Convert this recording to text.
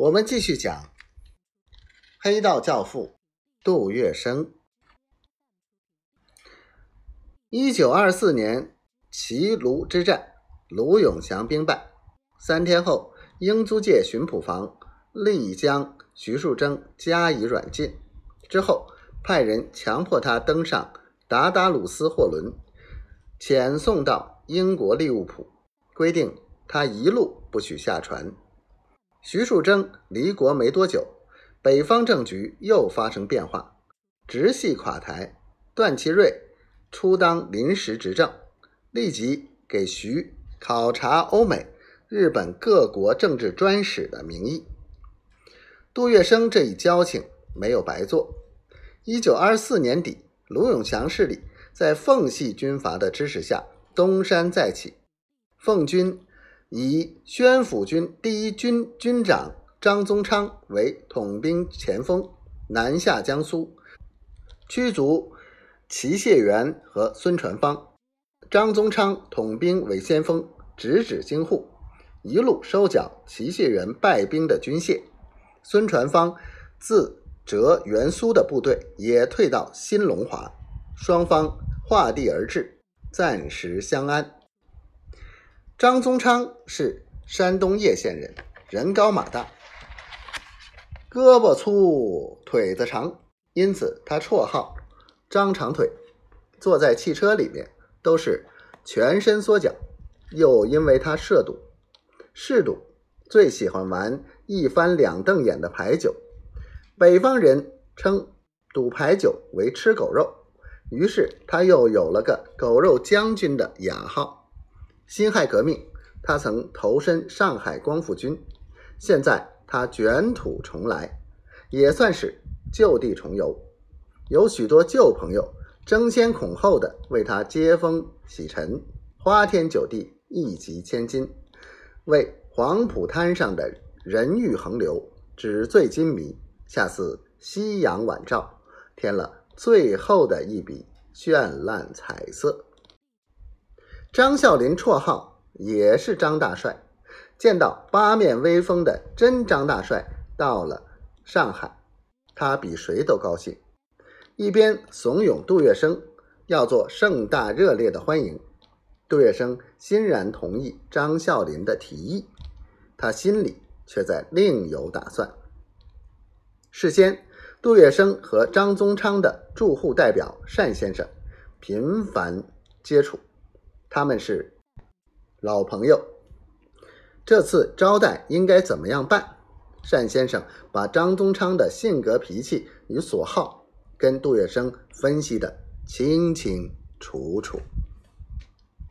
我们继续讲黑道教父杜月笙。一九二四年齐卢之战，卢永祥兵败。三天后，英租界巡捕房立将徐树铮加以软禁，之后派人强迫他登上达达鲁斯货轮，遣送到英国利物浦，规定他一路不许下船。徐树铮离国没多久，北方政局又发生变化，直系垮台，段祺瑞出当临时执政，立即给徐考察欧美、日本各国政治专使的名义。杜月笙这一交情没有白做。一九二四年底，卢永祥势力在奉系军阀的支持下东山再起，奉军。以宣抚军第一军军长张宗昌为统兵前锋，南下江苏，驱逐齐谢元和孙传芳。张宗昌统兵为先锋，直指京沪，一路收缴齐谢元败兵的军械。孙传芳自浙元苏的部队也退到新龙华，双方划地而治，暂时相安。张宗昌是山东叶县人，人高马大，胳膊粗，腿子长，因此他绰号“张长腿”。坐在汽车里面都是全身缩脚。又因为他涉赌，嗜赌，最喜欢玩一翻两瞪眼的牌九。北方人称赌牌九为吃狗肉，于是他又有了个“狗肉将军”的雅号。辛亥革命，他曾投身上海光复军，现在他卷土重来，也算是旧地重游。有许多旧朋友争先恐后的为他接风洗尘，花天酒地，一掷千金，为黄浦滩上的人欲横流、纸醉金迷，恰似夕阳晚照，添了最后的一笔绚烂彩色。张啸林绰号也是张大帅。见到八面威风的真张大帅到了上海，他比谁都高兴，一边怂恿杜月笙要做盛大热烈的欢迎。杜月笙欣然同意张啸林的提议，他心里却在另有打算。事先，杜月笙和张宗昌的驻沪代表单先生频繁接触。他们是老朋友，这次招待应该怎么样办？单先生把张宗昌的性格脾气与所好跟杜月笙分析的清清楚楚。